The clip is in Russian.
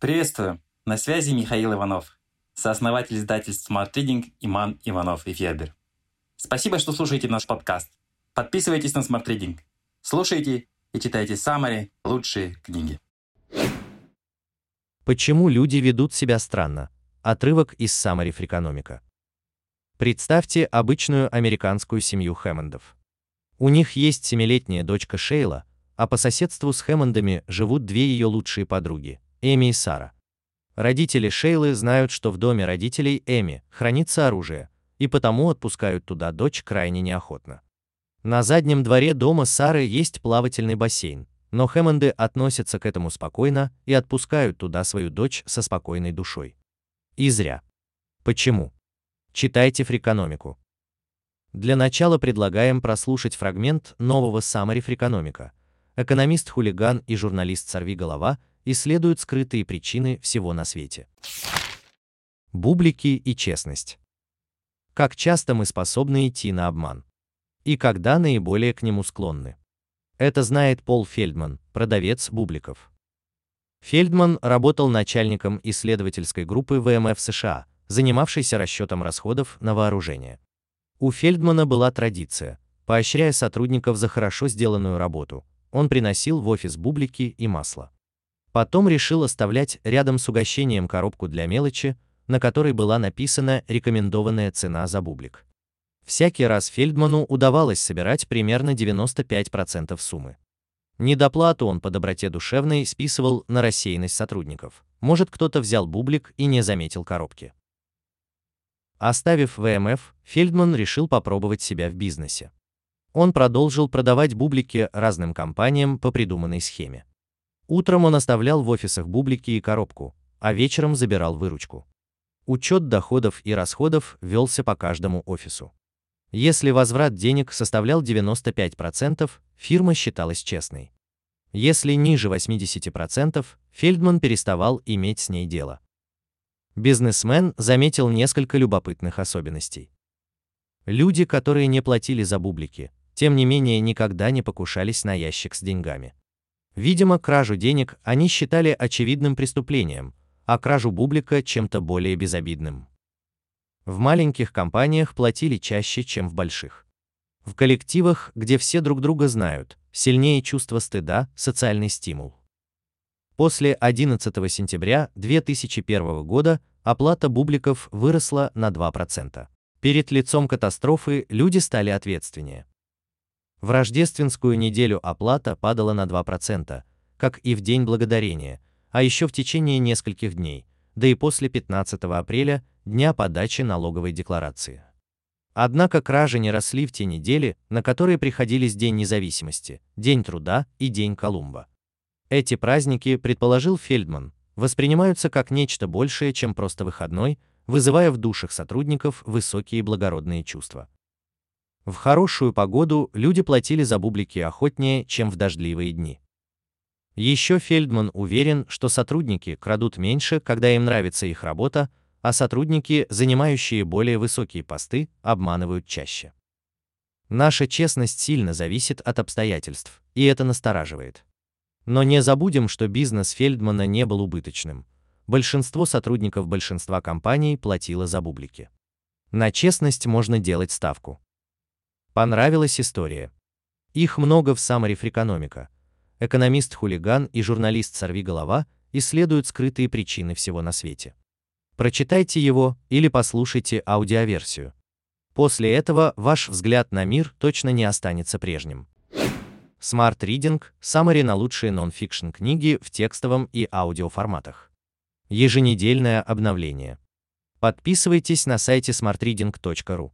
Приветствую! На связи Михаил Иванов, сооснователь издательств Smart Reading Иман Иванов и Федер. Спасибо, что слушаете наш подкаст. Подписывайтесь на Smart Reading. Слушайте и читайте самые лучшие книги. Почему люди ведут себя странно? Отрывок из Summary Freakonomica. Представьте обычную американскую семью Хэммондов. У них есть семилетняя дочка Шейла, а по соседству с Хэммондами живут две ее лучшие подруги, Эми и Сара. Родители Шейлы знают, что в доме родителей Эми хранится оружие, и потому отпускают туда дочь крайне неохотно. На заднем дворе дома Сары есть плавательный бассейн, но Хэммонды относятся к этому спокойно и отпускают туда свою дочь со спокойной душой. И зря. Почему? Читайте фрикономику. Для начала предлагаем прослушать фрагмент нового Summary Фрикономика. Экономист-хулиган и журналист Сорви-голова исследуют скрытые причины всего на свете. Бублики и честность. Как часто мы способны идти на обман? И когда наиболее к нему склонны? Это знает Пол Фельдман, продавец бубликов. Фельдман работал начальником исследовательской группы ВМФ США, занимавшейся расчетом расходов на вооружение. У Фельдмана была традиция, поощряя сотрудников за хорошо сделанную работу, он приносил в офис бублики и масло. Потом решил оставлять рядом с угощением коробку для мелочи, на которой была написана рекомендованная цена за бублик. Всякий раз Фельдману удавалось собирать примерно 95% суммы. Недоплату он по доброте душевной списывал на рассеянность сотрудников. Может, кто-то взял бублик и не заметил коробки. Оставив ВМФ, Фельдман решил попробовать себя в бизнесе. Он продолжил продавать бублики разным компаниям по придуманной схеме. Утром он оставлял в офисах бублики и коробку, а вечером забирал выручку. Учет доходов и расходов велся по каждому офису. Если возврат денег составлял 95%, фирма считалась честной. Если ниже 80%, Фельдман переставал иметь с ней дело бизнесмен заметил несколько любопытных особенностей. Люди, которые не платили за бублики, тем не менее никогда не покушались на ящик с деньгами. Видимо, кражу денег они считали очевидным преступлением, а кражу бублика чем-то более безобидным. В маленьких компаниях платили чаще, чем в больших. В коллективах, где все друг друга знают, сильнее чувство стыда, социальный стимул. После 11 сентября 2001 года оплата бубликов выросла на 2%. Перед лицом катастрофы люди стали ответственнее. В рождественскую неделю оплата падала на 2%, как и в День Благодарения, а еще в течение нескольких дней, да и после 15 апреля, дня подачи налоговой декларации. Однако кражи не росли в те недели, на которые приходились День независимости, День труда и День Колумба. Эти праздники, предположил Фельдман, воспринимаются как нечто большее, чем просто выходной, вызывая в душах сотрудников высокие благородные чувства. В хорошую погоду люди платили за бублики охотнее, чем в дождливые дни. Еще Фельдман уверен, что сотрудники крадут меньше, когда им нравится их работа, а сотрудники, занимающие более высокие посты, обманывают чаще. Наша честность сильно зависит от обстоятельств, и это настораживает. Но не забудем, что бизнес Фельдмана не был убыточным. Большинство сотрудников большинства компаний платило за бублики. На честность можно делать ставку. Понравилась история. Их много в Summary Freakonomica. Экономист-хулиган и журналист Сорвиголова исследуют скрытые причины всего на свете. Прочитайте его или послушайте аудиоверсию. После этого ваш взгляд на мир точно не останется прежним. Smart Reading – Summary на лучшие нон-фикшн книги в текстовом и аудиоформатах. Еженедельное обновление. Подписывайтесь на сайте smartreading.ru.